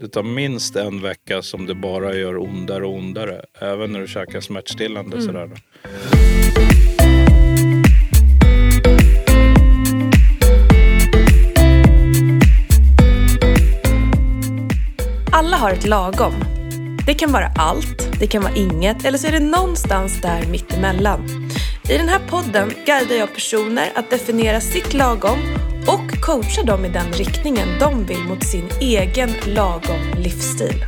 Det tar minst en vecka som det bara gör ondare och ondare. Även när du käkar smärtstillande. Mm. Sådär. Alla har ett lagom. Det kan vara allt, det kan vara inget eller så är det någonstans där mittemellan. I den här podden guidar jag personer att definiera sitt lagom och coachar dem i den riktningen de vill mot sin egen lagom livsstil.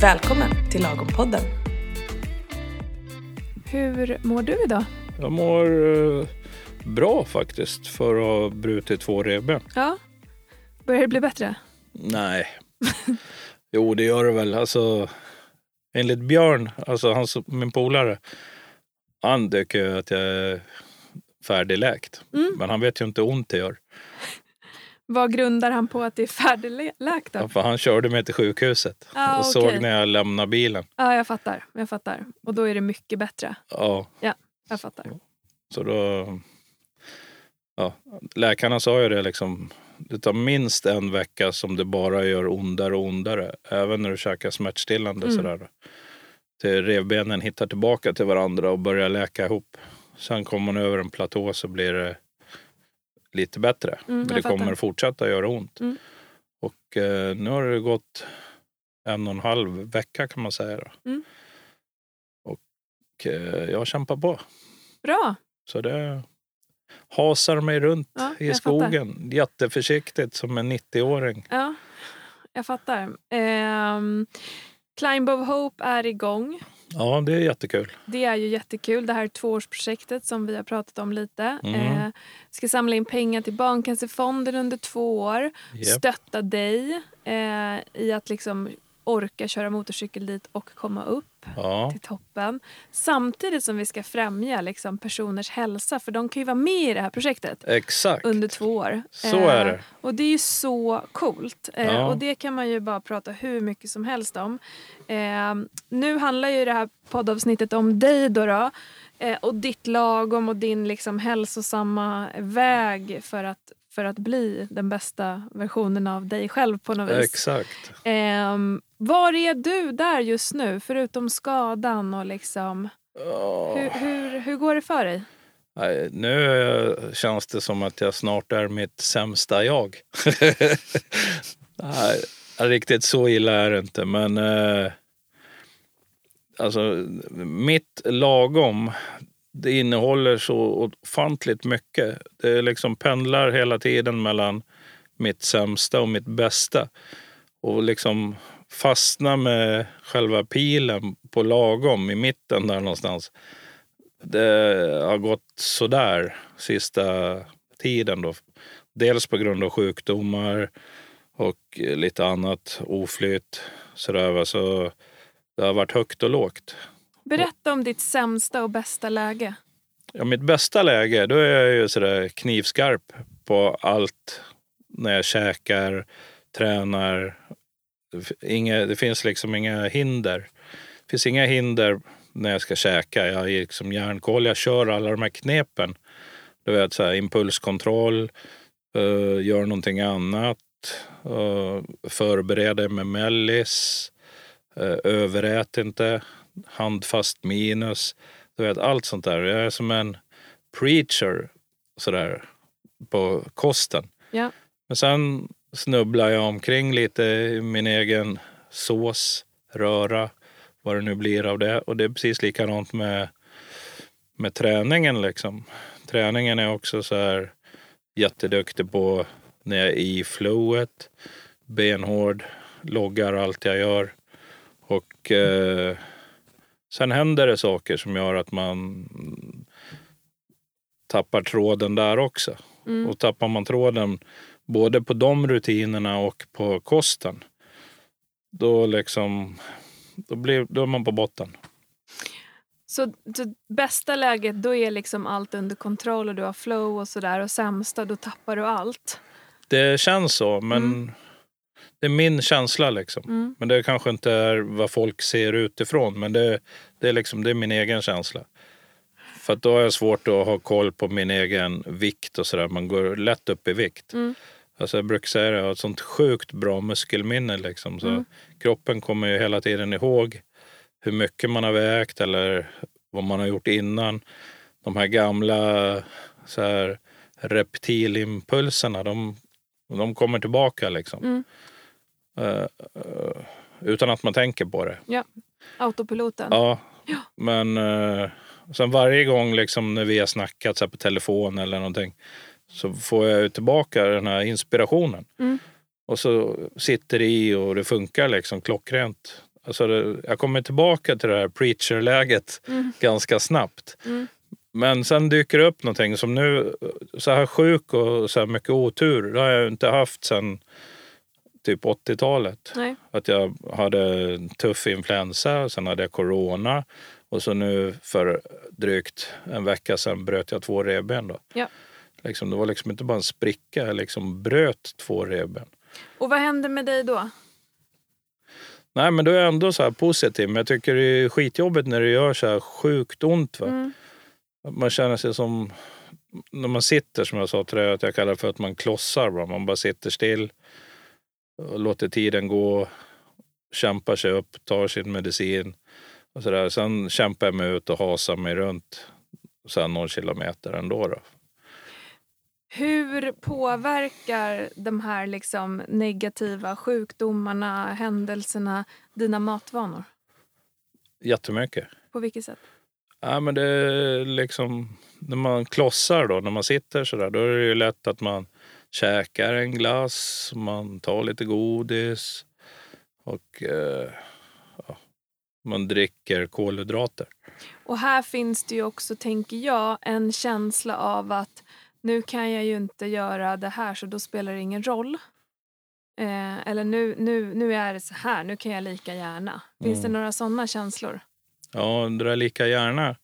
Välkommen till Lagom-podden. Hur mår du idag? Jag mår eh, bra faktiskt för att ha brutit två revben. Ja. Börjar det bli bättre? Nej. jo, det gör det väl. Alltså, enligt Björn, alltså hans, min polare, han tycker att jag är färdigläkt. Mm. Men han vet ju inte hur ont det gör. Vad grundar han på att det är färdigläkt? För han körde mig till sjukhuset Ah, och såg okej. när jag lämnade bilen. Ja, jag fattar. Jag fattar. Och då är det mycket bättre. Ja, Jag fattar. så då... Ja, läkarna sa ju det liksom. Det tar minst en vecka som det bara gör ondare och ondare. Även när du käkar smärtstillande. Mm. Sådär. Till revbenen hittar tillbaka till varandra och börjar läka ihop. Sen kommer man över en platå så blir det lite bättre. Mm, Men det fattar. kommer fortsätta göra ont. Mm. Och eh, nu har det gått en och en halv vecka kan man säga. Då. Mm. Och eh, jag kämpar på. Bra. Så det hasar mig runt Ja, i skogen. Jätteförsiktigt som en 90-åring. Ja, jag fattar. Ehm, Climb of Hope är igång. Ja, det är jättekul. Det är ju jättekul. Det här är tvåårsprojektet som vi har pratat om lite. Mm. Eh, ska samla in pengar till Barncancerfonden under två år. Japp. Stötta dig eh, i att liksom orka köra motorcykel dit och komma upp Ja, till toppen. Samtidigt som vi ska främja liksom, personers hälsa för de kan ju vara med i det här projektet exakt. under två år. Så är det. Och det är ju så coolt. Eh, Ja. Och det kan man ju bara prata hur mycket som helst om. Eh, nu handlar ju det här poddavsnittet om dig då. då eh, och ditt lagom och din liksom hälsosamma väg för att, för att bli den bästa versionen av dig själv på något vis. Exakt. Eh, var är du där just nu förutom skadan och liksom Ja. hur, hur, hur går det för dig? Nu känns det som att jag snart är mitt sämsta jag. Nej, riktigt så illa är det inte. Men eh, alltså, mitt lagom, det innehåller så ofantligt mycket. Det liksom pendlar hela tiden mellan mitt sämsta och mitt bästa. Och liksom fastna med själva pilen på lagom i mitten där någonstans. Det har gått sådär sista tiden då. Dels på grund av sjukdomar och lite annat oflyt. Sådär, va. Så det har varit högt och lågt. Berätta om ditt sämsta och bästa läge. Ja, mitt bästa läge, då är jag ju sådär knivskarp på allt. När jag käkar, tränar. Inga, det finns liksom inga hinder. Det finns inga hinder när jag ska käka. Jag har liksom järnkoll. Jag kör alla de här knepen. Du vet, så här, impulskontroll, uh, gör någonting annat, uh, förbereder med mellis, uh, överät inte, handfast minus. Du vet, allt sånt där. Jag är som en preacher sådär, på kosten. Ja. Men sen snubblar jag omkring lite i min egen sås, röra, vad det nu blir av det. Och det är precis likadant med, med träningen. Liksom. Träningen är också så här jätteduktig på när jag är i flowet, benhård, loggar allt jag gör. Och eh, sen händer det saker som gör att man tappar tråden där också. Mm. Och tappar man tråden både på de rutinerna och på kosten, då liksom då, blir, då är man på botten. Så, så bästa läget då är liksom allt under kontroll och du har flow och sådär och sämsta då tappar du allt. Det känns så, men Mm. Det är min känsla liksom. Mm. Men det kanske inte är vad folk ser utifrån, men det, det, är, liksom, det är min egen känsla. För att då har jag svårt att ha koll på min egen vikt och sådär. Man går lätt upp i vikt. Mm. Alltså jag brukar säga det, jag har ett sånt sjukt bra muskelminne. Liksom. Så Mm. Kroppen kommer ju hela tiden ihåg hur mycket man har vägt eller vad man har gjort innan. De här gamla så här, reptilimpulserna, de, de kommer tillbaka liksom. Mm. Eh, eh, utan att man tänker på det. Autopiloten. Ja, men uh, sen varje gång liksom när vi har snackat så på telefon eller någonting så får jag ju tillbaka den här inspirationen. Mm. Och så sitter det i och det funkar liksom klockrent. Alltså det, jag kommer tillbaka till det här preacher-läget Mm. ganska snabbt. Mm. Men sen dyker det upp någonting som nu, så här sjuk och så här mycket otur, det har jag inte haft sen typ 80-talet. Nej. Att jag hade tuff influensa, sen hade jag corona och så nu för drygt en vecka sedan bröt jag två revben. Då. Ja. Liksom, det var liksom inte bara en spricka, jag liksom bröt två revben. Och vad hände med dig då? Nej men då är jag ändå så här positiv, men jag tycker det är skitjobbigt när det gör så här sjukt ont. Va? Mm. Man känner sig som, när man sitter som jag sa till dig, att jag kallar för att man klossar. Va? Man bara sitter still låter tiden gå, kämpar sig upp, tar sin medicin. Och så där. Sen kämpar jag mig ut och hasar mig runt här någon kilometer ändå. Då. Hur påverkar de här liksom negativa sjukdomarna, händelserna dina matvanor? Jättemycket. På vilket sätt? Ja, men det är liksom, när man klossar då, när man sitter så där, då är det ju lätt att man käkar en glass, man tar lite godis och eh, ja, man dricker kolhydrater. Och här finns det ju också, tänker jag, en känsla av att nu kan jag ju inte göra det här så då spelar det ingen roll. Eh, eller nu, nu, nu är det så här, nu kan jag lika gärna. Finns det Mm. några sådana känslor? Ja, det där lika gärna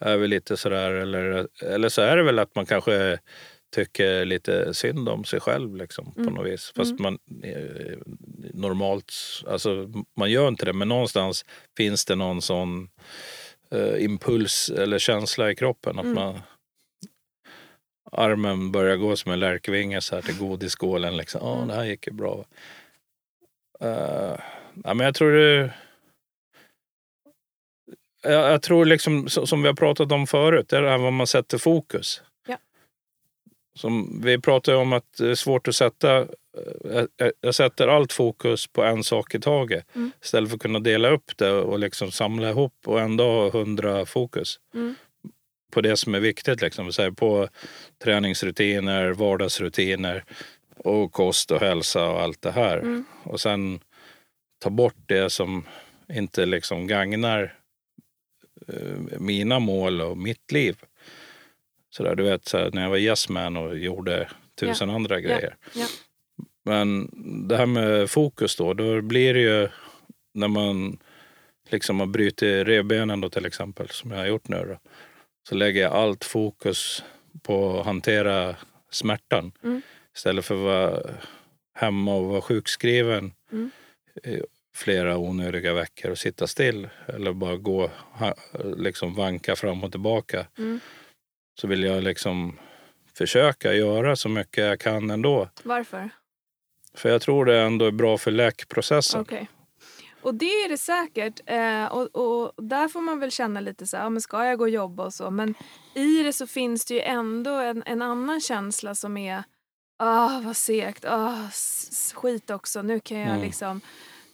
är väl lite sådär, eller, eller så är det väl att man kanske tycker lite synd om sig själv liksom, på Mm. något vis. Fast man eh, normalt, alltså man gör inte det, men någonstans finns det någon sån eh, impuls eller känsla i kroppen att Mm. man armen börjar gå som en lärkvinge så här till godisskålen. Liksom. Mm. det här gick ju bra. Uh, ja, men jag tror det jag, jag tror liksom, som vi har pratat om förut, det är det här vad man sätter fokus. Som vi pratade om att det är svårt att sätta, eh, jag, jag sätter allt fokus på en sak i taget. Mm. Istället för att kunna dela upp det och liksom samla ihop och ändå ha hundra fokus. Mm. På det som är viktigt, liksom. Så här, på träningsrutiner, vardagsrutiner och kost och hälsa och allt det här. Mm. Och sen ta bort det som inte liksom gagnar eh, mina mål och mitt liv. Så där, du vet, så här, när jag var yes man och gjorde tusen andra grejer. ja. Men det här med fokus då, då blir det ju när man liksom har brutit revbenen då till exempel, som jag har gjort nu då, så lägger jag allt fokus på att hantera smärtan Mm. istället för att vara hemma och vara sjukskriven Mm. flera onödiga veckor och sitta still eller bara gå liksom vanka fram och tillbaka. Mm. Så vill jag liksom försöka göra så mycket jag kan ändå. Varför? För jag tror det ändå är bra för läkprocessen. Okej. Och det är det säkert. Eh, och, och där får man väl känna lite så här, ja, men ska jag gå och jobba och så. Men i det så finns det ju ändå en, en annan känsla som är, ah vad segt, ah skit också, nu kan jag Mm. liksom,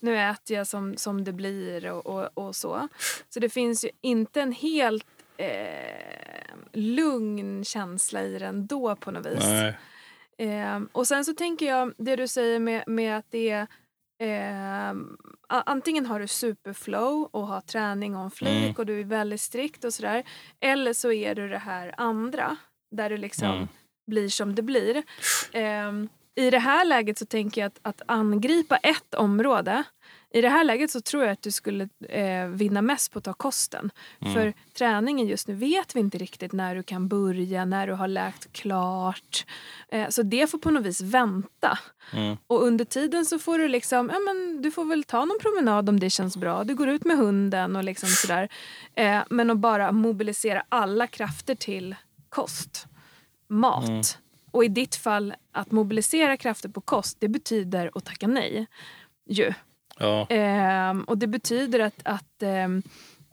nu äter jag som, som det blir och, och, och så. Så det finns ju inte en helt eh, lugn känsla i den då på något vis. Eh, och sen så tänker jag det du säger med, med att det är eh, antingen har du superflow och har träning on flik Mm. och du är väldigt strikt och sådär. Eller så är du det här andra där du liksom Mm. blir som det blir. Eh, I det här läget så tänker jag att, att angripa ett område i det här läget så tror jag att du skulle eh, vinna mest på att ta kosten. Mm. För träningen just nu vet vi inte riktigt när du kan börja, när du har läkt klart. Eh, så det får på något vis vänta. Mm. Och under tiden så får du liksom, ja men du får väl ta någon promenad om det känns bra. Du går ut med hunden och liksom sådär. Eh, men att bara mobilisera alla krafter till kost, mat. Mm. och i ditt fall, att mobilisera krafter på kost, det betyder att tacka nej. Ju. Ja. Ehm, och det betyder att, att ehm,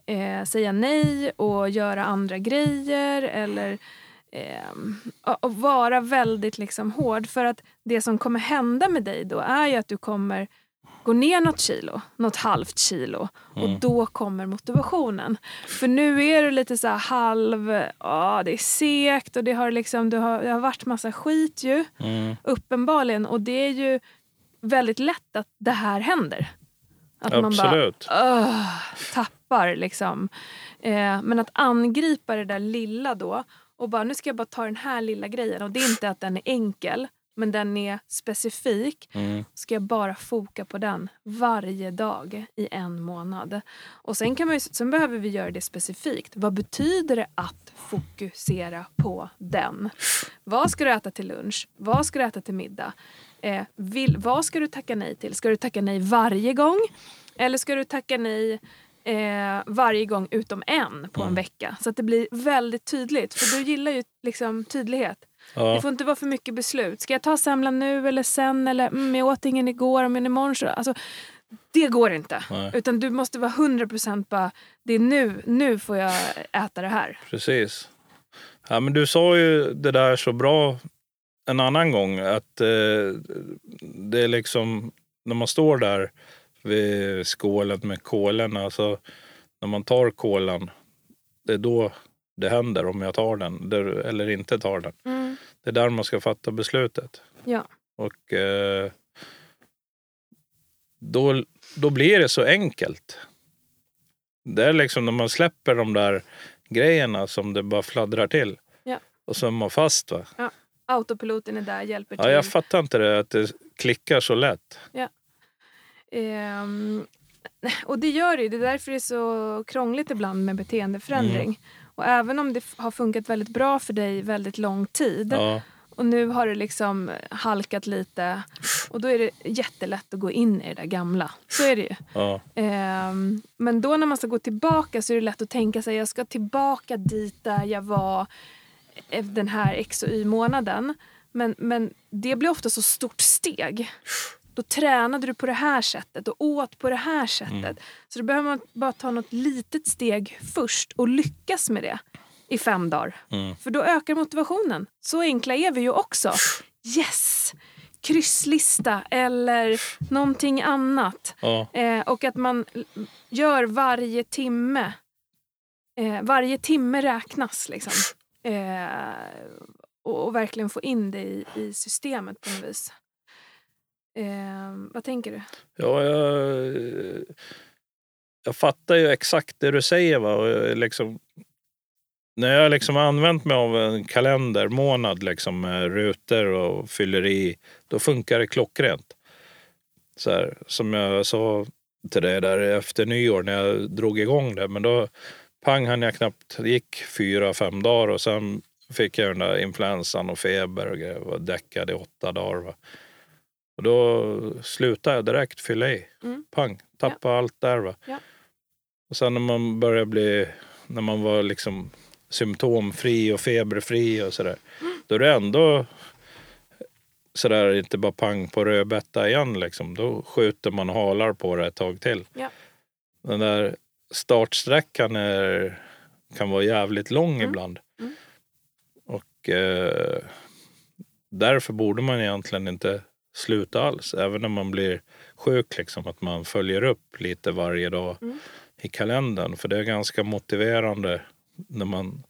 eh, säga nej och göra andra grejer eller ehm, och- vara väldigt liksom hård. För att det som kommer hända med dig då är ju att du kommer gå ner något kilo, något halvt kilo. Och då kommer motivationen. För nu är du lite så halv, ja det är segt och det har, liksom, det har, det har varit massa skit ju. Mm. Uppenbarligen. Och det är ju väldigt lätt att det här händer. Att man bara Absolut. Tappar liksom. Eh, men att angripa det där lilla då och bara nu ska jag bara ta den här lilla grejen. Och det är inte att den är enkel men den är specifik. Mm. Ska jag bara foka på den varje dag i en månad. Och sen, kan man ju, sen behöver vi göra det specifikt. Vad betyder det att fokusera på den? Vad ska du äta till lunch? Vad ska du äta till middag? Eh, vill, vad ska du tacka nej till? Ska du tacka nej varje gång? Eller ska du tacka nej eh, varje gång utom en på en vecka? Så att det blir väldigt tydligt. För du gillar ju liksom tydlighet. Det Ja. får inte vara för mycket beslut. Ska jag ta semlan nu eller sen? Eller mm, jag åt ingen igår, men imorgon så... Alltså, det går inte. Nej. Utan du måste vara 100% bara, det är nu, nu får jag äta det här. Precis. Ja, men du sa ju det där så bra en annan gång att eh, det är liksom när man står där vid skålen med kolen, alltså när man tar kolan, det är då det händer om jag tar den eller inte tar den. Det är där man ska fatta beslutet. Ja. Och eh, då, då blir det så enkelt. Det är liksom när man släpper de där grejerna som det bara fladdrar till. Ja. Och så är man fast. Va? Autopiloten är där, hjälper till. Ja, jag fattar inte det, att det klickar så lätt. Ehm, och det gör det ju. Det är därför det är så krångligt ibland med beteendeförändring. Mm. Och även om det har funkat väldigt bra för dig väldigt lång tid Ja, och nu har det liksom halkat lite och då är det jättelätt att gå in i det där gamla. Så är det ju. ja, Ehm, men då när man ska gå tillbaka så är det lätt att tänka sig jag ska tillbaka dit där jag var den här X och Y-månaden. Men, men det blir ofta så stort steg. Då tränade du på det här sättet och åt på det här sättet. Så då behöver man bara ta något litet steg först och lyckas med det i fem dagar. Mm. För då ökar motivationen. Så enkla är vi ju också. Yes! Krysslista eller någonting annat. ja, Eh, och att man gör varje timme. Eh, varje timme räknas liksom. Eh, och, och verkligen få in det i, i systemet på något vis. Eh, vad tänker du? ja jag, jag fattar ju exakt det du säger. Va? Och eh, liksom, när jag liksom har använt mig av en kalendermånad liksom, med rutor och fyller i, då funkar det klockrent. Så här, som jag sa till dig där efter nyår när jag drog igång det. Men då pang hann jag knappt, det gick fyra, fem dagar och sen fick jag den där influensan och feber och grejer. Var däckad i åtta dagar. Va? Och då slutade jag direkt fylla i. Mm. Pang, tappa allt där. Va? Ja. Och sen när man började bli, när man var liksom symptomfri och feberfri och sådär. Då är det ändå sådär inte bara pang på rödbetta igen liksom. Då skjuter man halar på det ett tag till. Ja. Den där startsträckan är, kan vara jävligt lång Mm. ibland. Mm. Och eh, därför borde man egentligen inte sluta alls. Även när man blir sjuk. Liksom, att man följer upp lite varje dag Mm. i kalendern. För det är ganska motiverande när man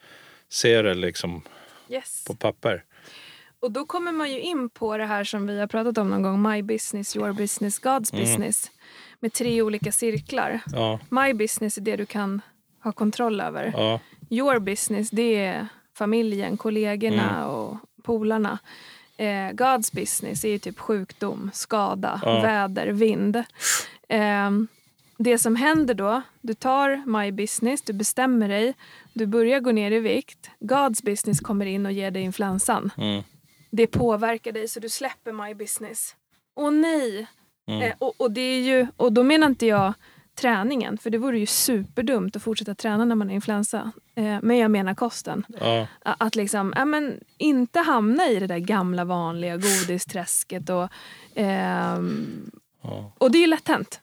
ser det liksom Yes. på papper. Och då kommer man ju in på det här som vi har pratat om någon gång. My business, your business, God's Mm. business. Med tre olika cirklar. Ja, My business är det du kan ha kontroll över. ja, Your business det är familjen, kollegorna Mm. och polarna. Eh, God's business är ju typ sjukdom, skada, Ja. väder, vind. Eh, det som händer då, du tar my business, du bestämmer dig, du börjar gå ner i vikt. God's business kommer in och ger dig influensan. mm, Det påverkar dig så du släpper my business. Åh nej! Mm. Eh, och, och, det är ju, och då menar inte jag träningen. För det vore ju superdumt att fortsätta träna när man har influensa. Eh, men jag menar kosten. Ja, Att liksom, ja, men inte hamna i det där gamla vanliga godisträsket. Och, ehm, ja. och det är ju lätt hänt.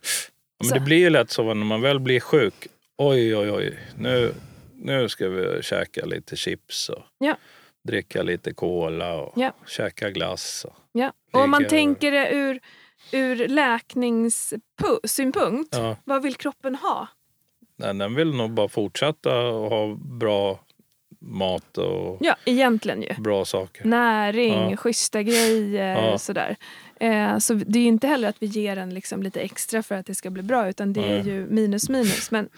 Men det blir ju lätt så när man väl blir sjuk. Oj, oj, oj. Nu, nu ska vi käka lite chips och Ja. dricka lite cola och Ja. käka glass. Och, Ja. Och om man tänker det ur, ur läkningssynpunkt. ja, Vad vill kroppen ha? nej, den vill nog bara fortsätta och ha bra mat och Ja, egentligen ju. bra saker. Näring, Ja. schyssta grejer Ja. sådär. Eh, så det är ju inte heller att vi ger den liksom lite extra för att det ska bli bra utan det är Nej. ju minus minus. Men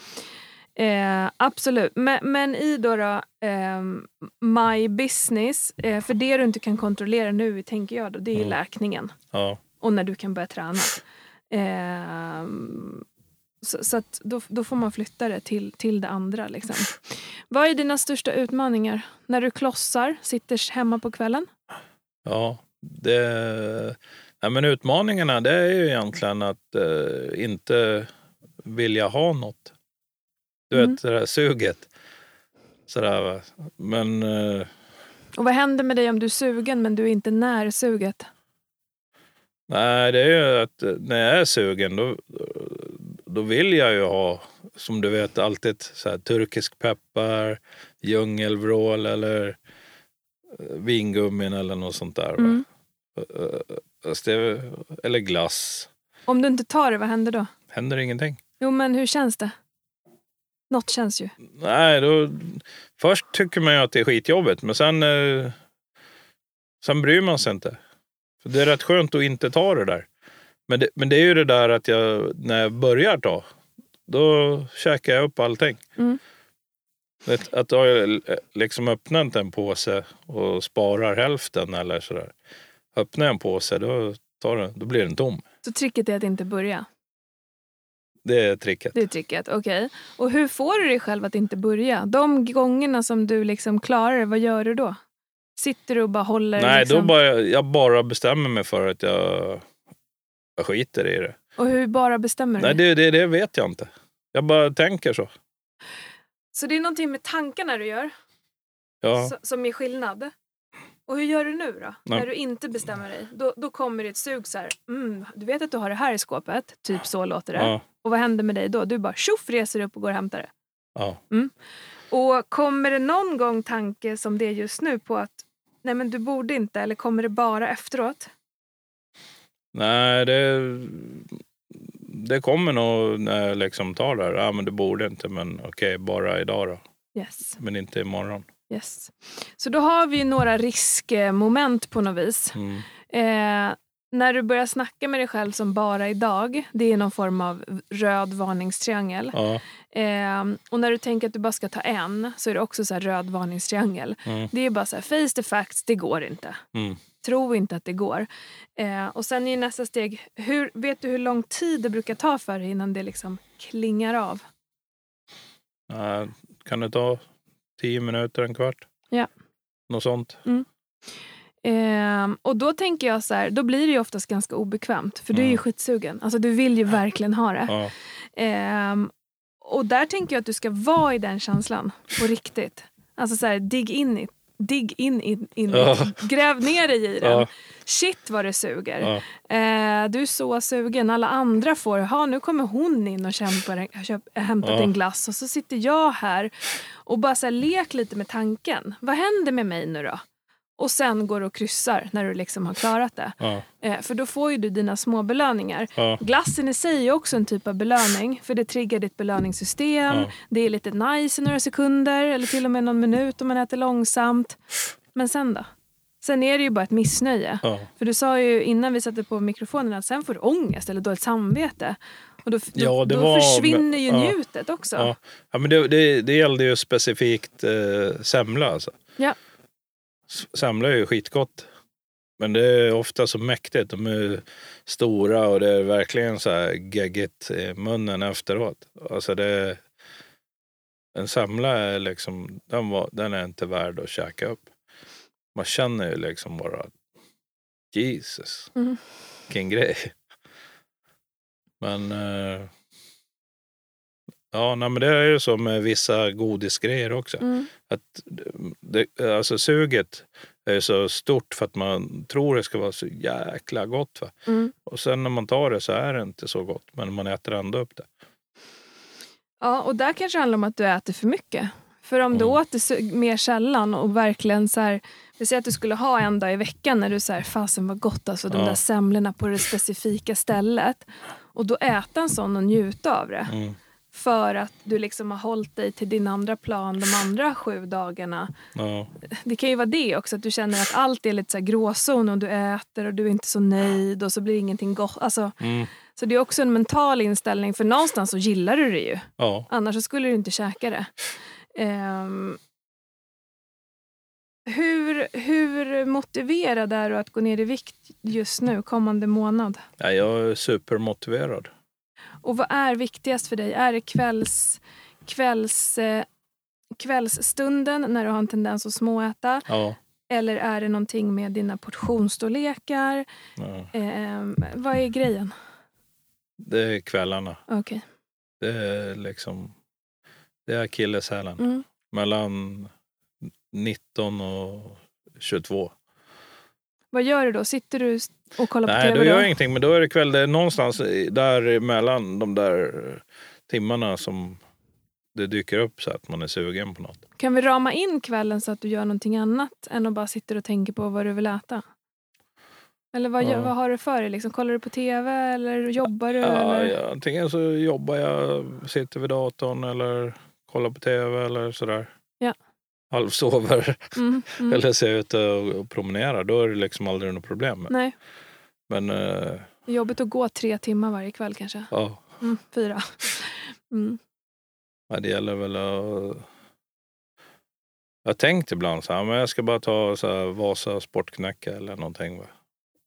eh, absolut. Men, men i då, då ehm, My Business, eh, för det du inte kan kontrollera nu tänker jag då, det är ju Mm. läkningen. Ja, Och när du kan börja träna. Ehm, så så att då, då får man flytta det till, till det andra. Liksom. Vad är dina största utmaningar? När du klossar, sitter hemma på kvällen? ja. Det, nej, men utmaningarna det är ju egentligen att eh, inte vilja ha något. Du Mm. vet, det där suget. Sådär, men eh, Och vad händer med dig om du är sugen men du är inte när suget? Nej, det är ju att eh, när jag är sugen då, då vill jag ju ha, som du vet, alltid så här, turkisk peppar, djungelvrål eller eh, vingummin eller något sånt där. Mm. Det, eller glass. Om du inte tar det, vad händer då? Händer ingenting. Jo, men hur känns det? Något känns ju. Nej, då, först tycker man ju att det är skitjobbigt men sen, sen bryr man sig inte. För det är rätt skönt att inte ta det där. Men det, men det är ju det där att jag, när jag börjar ta, då käkar jag upp allting. Mm. Att, att har jag liksom öppnat en påse och sparar hälften eller sådär. Öppnar jag en påse då, tar den, då blir den tom. Så tricket är att inte börja. Det är tricket. Det är tricket, okej. Och hur får du dig själv att inte börja? De gångerna som du liksom klarar det, vad gör du då? Sitter du och bara håller? Nej, liksom... då bara, jag bara bestämmer mig för att jag, jag skiter i det. Och hur bara bestämmer du? Nej, det, det, det vet jag inte. Jag bara tänker så. Så det är någonting med tankarna du gör Ja, som är skillnad. Och hur gör du nu då? Nej. När du inte bestämmer dig. Då, då kommer det ett sug så här. Mm, du vet att du har det här i skåpet. Typ så låter det. ja, Och vad händer med dig då? Du bara tjoff reser upp och går och hämtar det. ja. Och kommer det någon gång tanke som det är just nu på att nej men du borde inte eller kommer det bara efteråt? Nej, det, det kommer nog när jag liksom tar det här. Ja, men det borde inte, men okej, bara idag då. Yes. Men inte imorgon. yes. Så då har vi några riskmoment på något vis. Mm. Eh, när du börjar snacka med dig själv som bara idag, det är någon form av röd varningstriangel. Ja, Eh, och när du tänker att du bara ska ta en så är det också så här röd varningstriangel. mm, Det är bara så här, face the facts, det går inte. mm. Tro inte att det går. Eh, och sen är nästa steg, hur, vet du hur lång tid det brukar ta för dig innan det liksom klingar av? Ja, kan det ta tio minuter, en kvart? Ja. Något sånt. Eh, och då tänker jag så här, då blir det ju oftast ganska obekvämt. För du är ju Mm. skitsugen. Alltså du vill ju verkligen ha det. Ja, Ehm, och där tänker jag att du ska vara i den känslan på riktigt. Alltså så här, digg in i Digg in i in, Ja. Gräv ner dig i den. Ja. Shit vad det suger. ja, Eh, du är så sugen. Alla andra får, ha nu kommer hon in och kämpar, har hämtat en glass och så sitter jag här. Och bara så här, lek lite med tanken. Vad händer med mig nu då? Och sen går du och kryssar när du liksom har klarat det. ja, Eh, för då får ju du dina små belöningar. ja, Glassen i sig är också en typ av belöning för det triggar ditt belöningssystem. Ja. Det är lite nice i några sekunder eller till och med någon minut om man äter långsamt. Men sen då? Sen är det ju bara ett missnöje. ja. För du sa ju innan vi satte på mikrofonen att sen får du ångest eller dåligt samvete. Och då, Ja, då, det då var- försvinner ju ja. njutet också. ja men det, det, det gällde ju specifikt eh, semla. Alltså. Ja. S- Semla är ju skitgott. Men det är ofta så mäktigt. De är stora och det är verkligen så här geggigt i munnen efteråt. Alltså det, en semla är liksom, den, var, den är inte värd att käka upp. Man känner ju liksom bara, Jesus, Mm. vilken grej. Men eh, Ja, nej, men det är ju så med vissa godisgrejer också. Mm. Att det, alltså suget är så stort för att man tror det ska vara så jäkla gott. Va? Mm. Och sen när man tar det så är det inte så gott. Men man äter ändå upp det. Ja, och där kanske det handlar om att du äter för mycket. För om du Mm. åt det mer sällan och verkligen så här, vi säger att du skulle ha en dag i veckan när du säger fasen vad gott alltså de Ja. där semlorna på det specifika stället. Och då äta en sån och njuta av det. Mm. För att du liksom har hållit dig till din andra plan de andra sju dagarna. Ja. Det kan ju vara det också, att du känner att allt är lite så här gråzon och du äter och du är inte så nöjd och så blir ingenting gott. Alltså, Mm. så det är också en mental inställning för någonstans så gillar du det ju. ja. Annars skulle du inte käka det. Ehm, hur, hur motiverad är du att gå ner i vikt just nu, kommande månad? Ja, jag är supermotiverad. Och vad är viktigast för dig? Är det kvälls, kvälls, eh, kvällsstunden när du har en tendens att småäta? Ja. Eller är det någonting med dina portionsstorlekar? ja. Ehm, vad är grejen? Det är kvällarna. Okej. Det är liksom... Det är akilleshälen. Mm. Mellan 19 och 22. Vad gör du då? Sitter du och kollar på Nej, tv? då gör jag ingenting. Men då är det kväll. Det är någonstans där mellan de där timmarna som det dyker upp så att man är sugen på något. Kan vi rama in kvällen så att du gör någonting annat än att bara sitter och tänker på vad du vill äta? Eller vad, Ja. vad har du för dig? Liksom, kollar du på tv eller jobbar du? Ja, eller? ja, antingen så jobbar jag, sitter vid datorn eller kollar på tv eller sådär. Ja. Halvsover Mm, mm. eller så är jag ute och, promenerar. Då är det liksom aldrig något problem. Nej, Men eh, jobbigt att gå tre timmar varje kväll kanske. ja, Mm, fyra. Mm. Ja, det gäller väl att... Jag har tänkt ibland så här, men jag ska bara ta så här Vasa sportknäcke eller någonting. Va?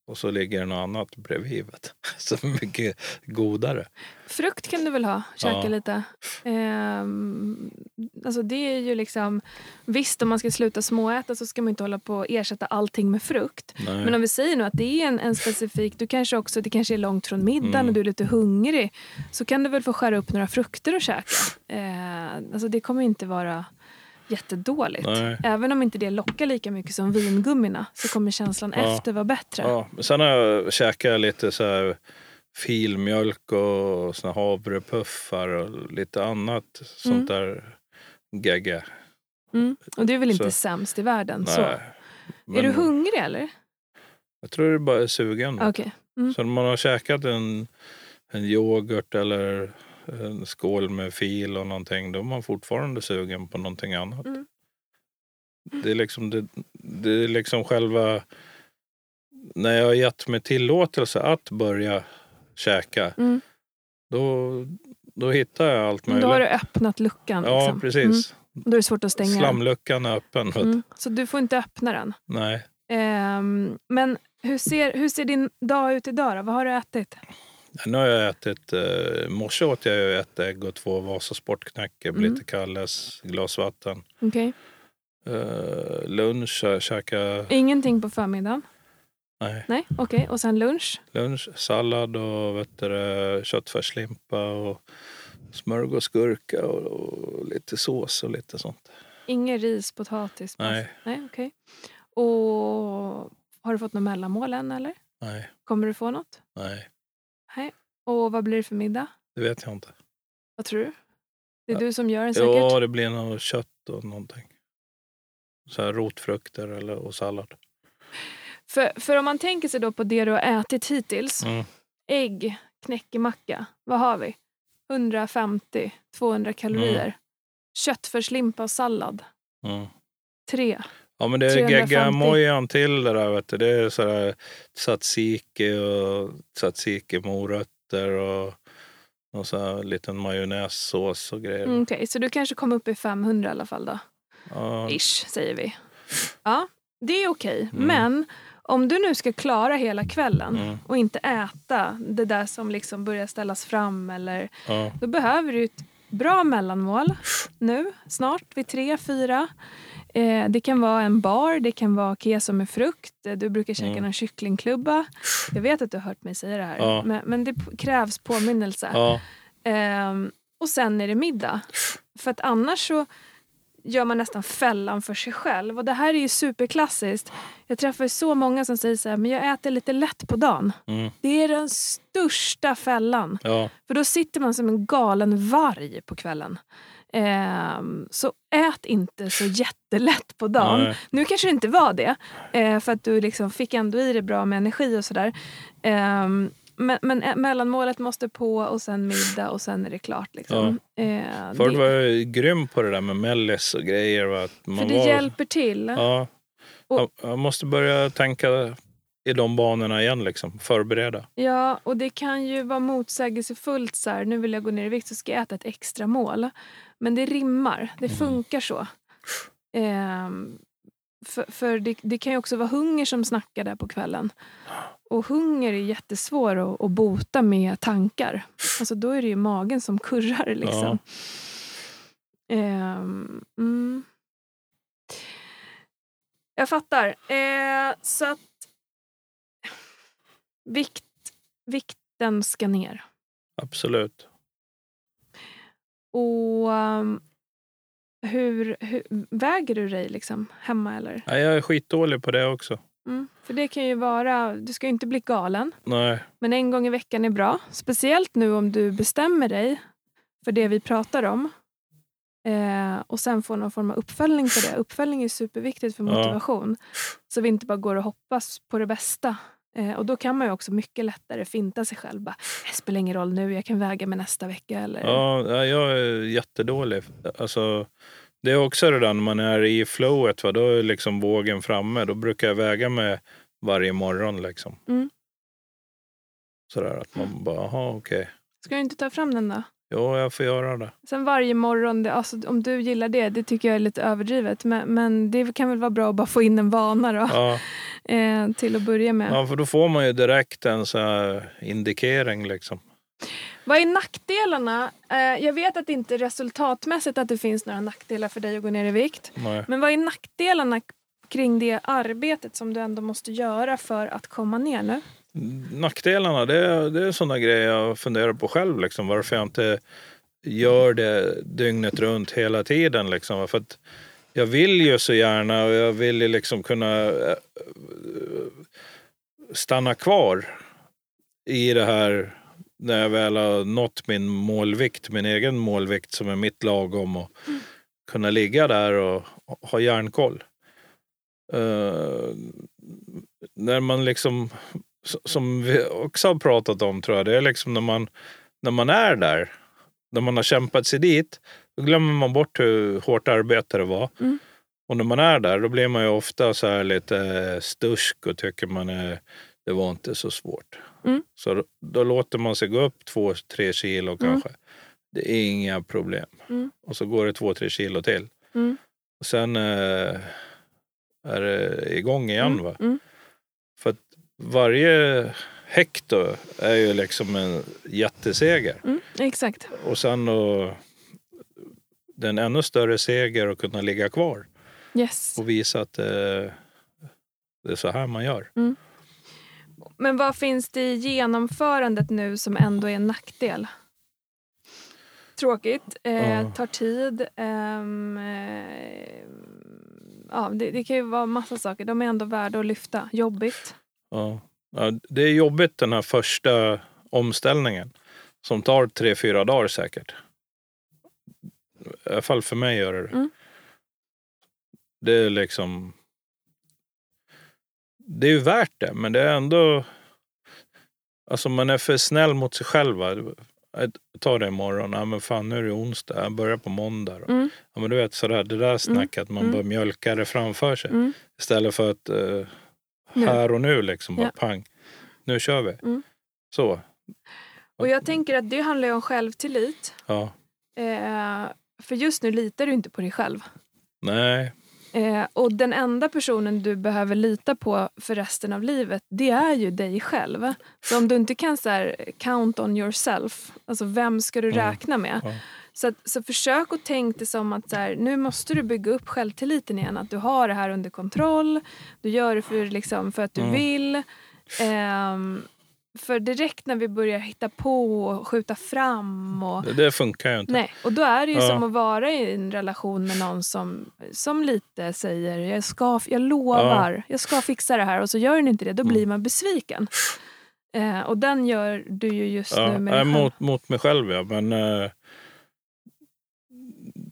Och så ligger det något annat bredvid. vet. Så mycket godare. Frukt kan du väl ha? Käka Ja. lite. Ehm, alltså det är ju liksom... Visst, om man ska sluta småäta så ska man inte hålla på och ersätta allting med frukt. Nej. Men om vi säger nu att det är en, en specifik, du kanske också, det kanske är långt från middagen Mm. och du är lite hungrig. Så kan du väl få skära upp några frukter och käka. Eh, alltså det kommer inte vara jättedåligt. Nej. Även om inte det lockar lika mycket som vingummina så kommer känslan Ja. efter vara bättre. Ja, sen har jag käkat lite så här filmjölk och såna havrepuffar och lite annat sånt Mm. där gegge. Mm. Och det är väl inte Så- sämst i världen. Så. Nej. Är Men du hungrig eller? Jag tror det bara är sugen. Okej. Mm. Så om man har käkat en, en yoghurt eller en skål med fil och någonting, då är man fortfarande sugen på någonting annat. Mm. Det, är liksom, det, det är liksom själva... När jag har gett mig tillåtelse att börja käka, Mm. då, då hittar jag allt möjligt. Då har du öppnat luckan. ja, liksom. precis. Mm. Då är det svårt att stänga. Slamluckan är öppen. Mm. Så du får inte öppna den. Nej. Ehm, men hur ser, hur ser din dag ut idag då? Vad har du ätit? Nu har jag ätit... Eh, morse åt jag ett ägg och två Vasa sportknäcke, Mm. lite Kalles, glas vatten. Okej. Uh, lunch, käkade... Ingenting på förmiddagen? Nej. Nej, okej. Och sen lunch? Lunch, sallad och vet du, köttfärslimpa och smörgåsgurka och, och lite sås och lite sånt. Ingen ris, potatis? Nej. pasta? Nej, okej. Och har du fått något mellanmål än eller? Nej, Kommer du få något? Nej. Och vad blir det för middag? det vet jag inte. Vad tror du? Det är Ja. du som gör den säkert? Ja, det blir något kött och någonting. Så här rotfrukter eller, och sallad. För, för om man tänker sig då på det du har ätit hittills. Mm. Ägg, knäckemacka. Vad har vi? 150-200 kalorier. Mm. Köttfärslimpa och sallad. Mm. Tre. Ja men det är 350. geggamojan till det där vet du. Det är sådär tzatziki och tzatziki morötter och, och så här liten majonnässås och grejer. Mm, Okej, så du kanske kom upp i 500 i alla fall då? Ja, Ish, säger vi. Ja, det är okej. Mm. Men om du nu ska klara hela kvällen Mm. och inte äta det där som liksom börjar ställas fram eller ja, Då behöver du ett bra mellanmål nu, snart vid tre, fyra. Eh, det kan vara en bar, det kan vara keso med frukt. Eh, Du brukar käka Mm. någon kycklingklubba. Jag vet att du har hört mig säga det här, Ja. men, men det krävs påminnelse. ja, Ehm, och sen är det middag. För att annars så gör man nästan fällan för sig själv. Och det här är ju superklassiskt. Jag träffar så många som säger så här, men jag äter lite lätt på dagen. Mm. Det är den största fällan. Ja, För då sitter man som en galen varg på kvällen. Ehm, så ät inte så jättelätt på dagen. Nej. Nu kanske det inte var det, eh, för att du liksom fick ändå i dig bra med energi och sådär. Ehm, men, men ä- mellanmålet måste på och sen middag och sen är det klart. Liksom. Eh, förr var jag grym på det där med mellis och grejer. va, Att man för det var, hjälper till. Ja, Och- jag måste börja tänka i de banorna igen. Liksom. Förbereda. Ja, och det kan ju vara motsägelsefullt så här, nu vill jag gå ner i vikt så ska jag äta ett extra mål. Men det rimmar, det Mm. funkar så. Ehm, för för det, det kan ju också vara hunger som snackar där på kvällen. Och hunger är jättesvår att, att bota med tankar. Alltså då är det ju magen som kurrar liksom. Ehm, mm. Jag fattar. Eh, så att vikt, vikten ska ner. Absolut. Och um, hur, hur väger du dig liksom hemma eller? Ja, jag är skitdålig på det också. Mm. För det kan ju vara, du ska ju inte bli galen, Nej. men en gång i veckan är bra. Speciellt nu om du bestämmer dig för det vi pratar om. Eh, och sen får någon form av uppföljning på det. Uppföljning är superviktigt för Ja. motivation. Så vi inte bara går och hoppas på det bästa. Eh, och då kan man ju också mycket lättare finta sig själv. Bara, det spelar ingen roll nu, jag kan väga mig nästa vecka. Eller... Ja, ja, jag är jättedålig. Alltså, det är också det där när man är i flowet, va? då är liksom vågen framme. Då brukar jag väga mig varje morgon. Liksom. Mm. Sådär att man bara, jaha okej. Ska du inte ta fram den då? Jo, jag får göra det. Sen varje morgon, det, alltså, om du gillar det, det tycker jag är lite överdrivet. Men, men det kan väl vara bra att bara få in en vana då, Ja, eh, till att börja med. ja, för då får man ju direkt en så indikering. Liksom. Vad är nackdelarna? Eh, jag vet att det inte resultatmässigt att det finns några nackdelar för dig att gå ner i vikt. Nej. Men vad är nackdelarna kring det arbetet som du ändå måste göra för att komma ner nu? Nackdelarna, det är, det är sådana grejer jag funderar på själv. Liksom, varför jag inte gör det dygnet runt hela tiden. Liksom. För att jag vill ju så gärna och jag vill ju liksom kunna eh, stanna kvar i det här när jag väl har nått min målvikt, min egen målvikt som är mitt lagom och kunna ligga där och ha järnkoll. Uh, när man liksom, som vi också har pratat om tror jag, det är liksom när man, när man är där, när man har kämpat sig dit, då glömmer man bort hur hårt arbete det var. Mm. Och när man är där, då blir man ju ofta så här lite stursk och tycker man är, det var inte så svårt. Mm. Så då, då låter man sig gå upp två, tre kilo kanske. Det är inga problem. Mm. Och så går det två, tre kilo till. Mm. Och sen eh, är det igång igen. Mm, Va? Mm. Varje hekto är ju liksom en jätteseger. Mm, exakt. Och sen då det är en ännu större seger att kunna ligga kvar Yes. och visa att eh, det är så här man gör. Men vad finns det i genomförandet nu som ändå är en nackdel? Tråkigt, eh, Ja. tar tid. ehm, eh, ja, det, det kan ju vara massa saker. De är ändå värda att lyfta. Jobbigt. Ja. Ja, det är jobbigt den här första omställningen som tar tre, fyra dagar säkert. I alla fall för mig gör det. Mm. Det är liksom... Det är ju värt det, men det är ändå... Alltså man är för snäll mot sig själv. va. Tar det imorgon. Ja, men fan, nu är det onsdag. Jag börjar på måndag. Mm. Ja, men du vet sådär, det där snacket. Man Mm. bara mjölkar det framför sig. Mm. Istället för att eh, Nu. här och nu liksom Ja. pang. Nu kör vi. Mm. Så. Och jag tänker att det handlar om självtillit. Ja. Eh, för just nu litar du inte på dig själv. Nej. Eh, och den enda personen du behöver lita på för resten av livet, det är ju dig själv. Så om du inte kan så här, count on yourself, alltså vem ska du Mm. räkna med? Ja. Så, att, så försök att tänka det som att så här, nu måste du bygga upp självtilliten igen. Att du har det här under kontroll. Du gör det för, liksom, för att du Mm. vill. Ehm, för direkt när vi börjar hitta på och skjuta fram och Det, det funkar ju inte. Nej, och då är det ju Ja. som att vara i en relation med någon som, som lite säger jag, ska, jag lovar, jag ska fixa det här och så gör den inte det. Då Mm. blir man besviken. Eh, och den gör du ju just Ja, nu med dig själv. mot, mot mig själv ja, men eh,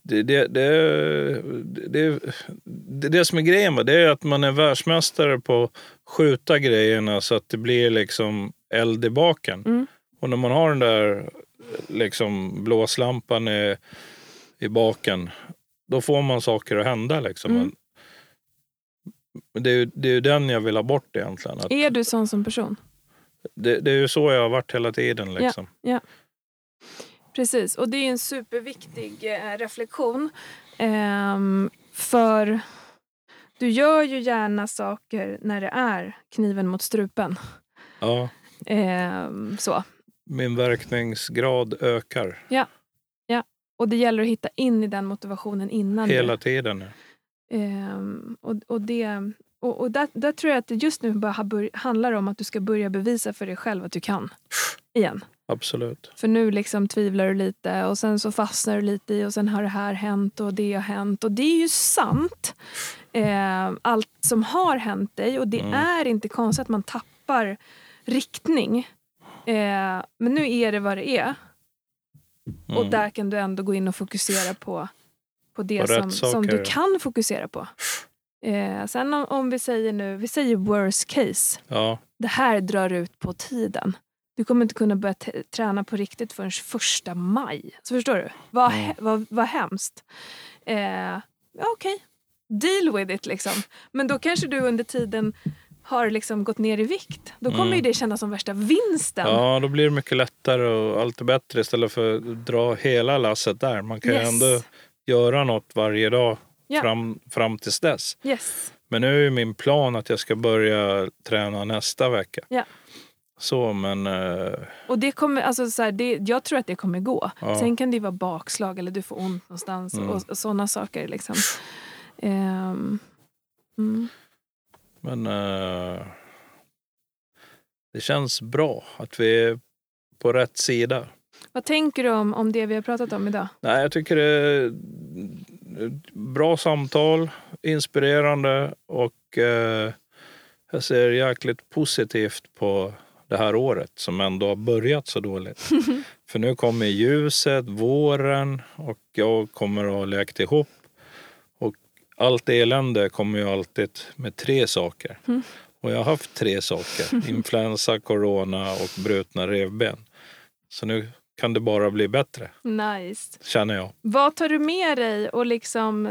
det, det, det, det, det, som är grejen va, det är att man är världsmästare på att skjuta grejerna så att det blir liksom eld i baken. Mm. Och när man har den där liksom blåslampan i, i baken, då får man saker att hända. Liksom. Mm. Men det, är det är ju den jag vill ha bort egentligen. Att Är du sån som person? det, det är ju så jag har varit hela tiden. Liksom. Precis, och det är en superviktig eh, reflektion. Ehm, för du gör ju gärna saker när det är kniven mot strupen. Ja, Ehm, så. min verkningsgrad ökar Och det gäller att hitta in i den motivationen innan. hela det. tiden. Ehm, och och, det, och, och där, där tror jag att det just nu bara handlar om att du ska börja bevisa för dig själv att du kan. Igen. Absolut. För nu liksom tvivlar du lite och sen så fastnar du lite i och sen har det här hänt och det har hänt. Och det är ju sant. Eh, allt som har hänt dig och det Mm. är inte konstigt att man tappar riktning. Eh, men nu är det vad det är. Och Mm. där kan du ändå gå in och fokusera på, på det På som, som du kan fokusera på. Eh, sen om, om vi säger nu, vi säger worst case. Ja, Det här drar ut på tiden. Du kommer inte kunna börja träna på riktigt förrän första maj. Så förstår du? Vad, he- vad, vad hemskt. Eh, ja, Okej, deal with it liksom. Men då kanske du under tiden har liksom gått ner i vikt. Då kommer Mm. ju det kännas som värsta vinsten. ja, då blir det mycket lättare och allt är bättre istället för att dra hela lasset där. Man kan ju Yes. ändå göra något varje dag Ja. fram, fram tills dess. Yes. Men nu är ju min plan att jag ska börja träna nästa vecka. Ja. Så, men eh, Och det kommer, alltså så här, det, jag tror att det kommer gå. Ja. Sen kan det vara bakslag eller du får ont någonstans Mm. och, och sådana saker. Liksom. Ehm, mm. Men eh, det känns bra att vi är på rätt sida. Vad tänker du om, om det vi har pratat om idag? Nej, jag tycker det är bra samtal, inspirerande och eh, jag ser jäkligt positivt på det här året som ändå har börjat så dåligt. För nu kommer ljuset, våren och jag kommer att ha läkt ihop. Och allt elände kommer ju alltid med tre saker. Mm. Och jag har haft tre saker. Influensa, corona och brutna revben. Så nu kan det bara bli bättre, Nice. känner jag. Vad tar du med dig och liksom...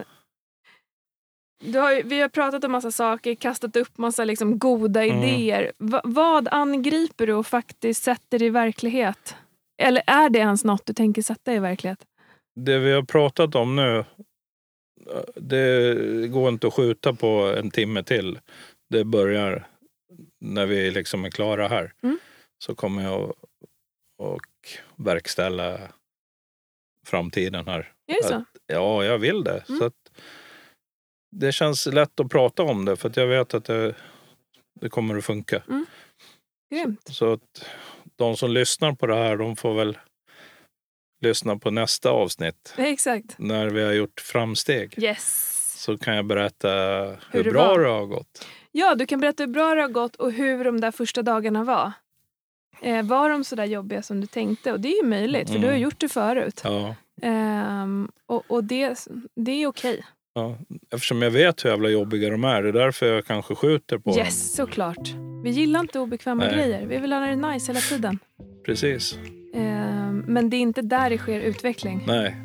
Du har, vi har pratat om massa saker, kastat upp massa liksom goda Mm. idéer. Va, vad angriper du och faktiskt sätter i verklighet? Eller är det ens något du tänker sätta i verklighet? Det vi har pratat om nu, det går inte att skjuta på en timme till. Det börjar när vi liksom är klara här. Mm. Så kommer jag och verkställa framtiden här. Är det så? Att- Ja, jag vill det. Mm. Så att det känns lätt att prata om det för att jag vet att det, det kommer att funka. Grymt. Så att de som lyssnar på det här, de får väl lyssna på nästa avsnitt Exakt. när vi har gjort framsteg. Yes. Så kan jag berätta hur, Hur det bra var. det har gått. Ja, du kan berätta hur bra det har gått och hur de där första dagarna var. Eh, var de så där jobbiga som du tänkte? Och det är ju möjligt, för du har Mm. gjort det förut. Ja, Ehm, och och det, det är okej. Ja. Eftersom jag vet hur jävla jobbiga de är. Det är därför jag kanske skjuter på Yes, såklart. Vi gillar inte obekväma Nej. grejer. Vi vill ha det nice hela tiden. dem. Precis. Ehm, men det är inte där det sker utveckling. Nej.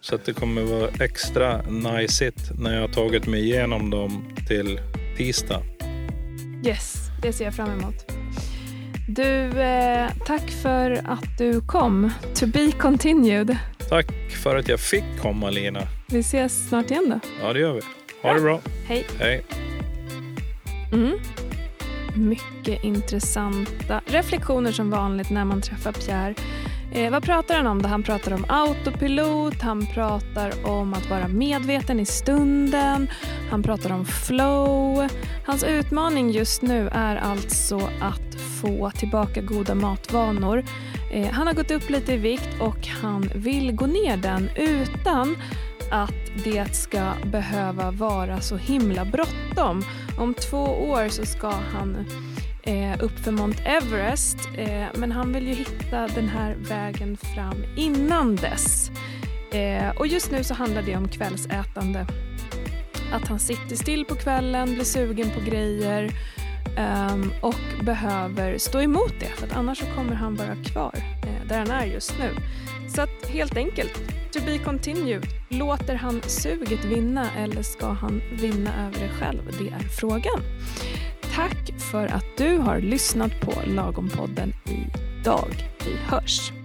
Så det kommer vara extra najsigt när jag har tagit mig igenom dem till tisdag. Yes, det ser jag fram emot. Du, eh, tack för att du kom. To be continued. Tack för att jag fick komma Lina. Vi ses snart igen då. Ja, det gör vi. Ha det bra. Hej. Hej. Mm. Mycket intressanta reflektioner som vanligt när man träffar Pierre. Eh, vad pratar han om? Då? Han pratar om autopilot, han pratar om att vara medveten i stunden, han pratar om flow. Hans utmaning just nu är alltså att få tillbaka goda matvanor. Eh, han har gått upp lite i vikt och han vill gå ner den utan att det ska behöva vara så himla bråttom. Om två år så ska han eh, upp för Mount Everest eh, men han vill ju hitta den här vägen fram innan dess. Eh, och just nu så handlar det om kvällsätande. Att han sitter still på kvällen, blir sugen på grejer um, och behöver stå emot det för att annars så kommer han vara kvar eh, där han är just nu. Så att helt enkelt, to be continued. Låter han suget vinna eller ska han vinna över det själv? Det är frågan. Tack för att du har lyssnat på Lagompodden idag. Vi hörs!